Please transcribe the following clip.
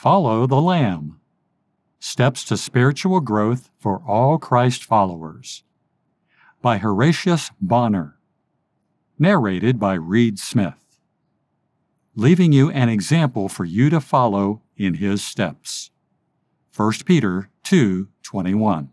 Follow the Lamb Steps to Spiritual Growth for All Christ Followers by Horatius Bonar, Narrated by Reed Smith. Leaving you an example for you to follow in his steps. 1 Peter 2 21.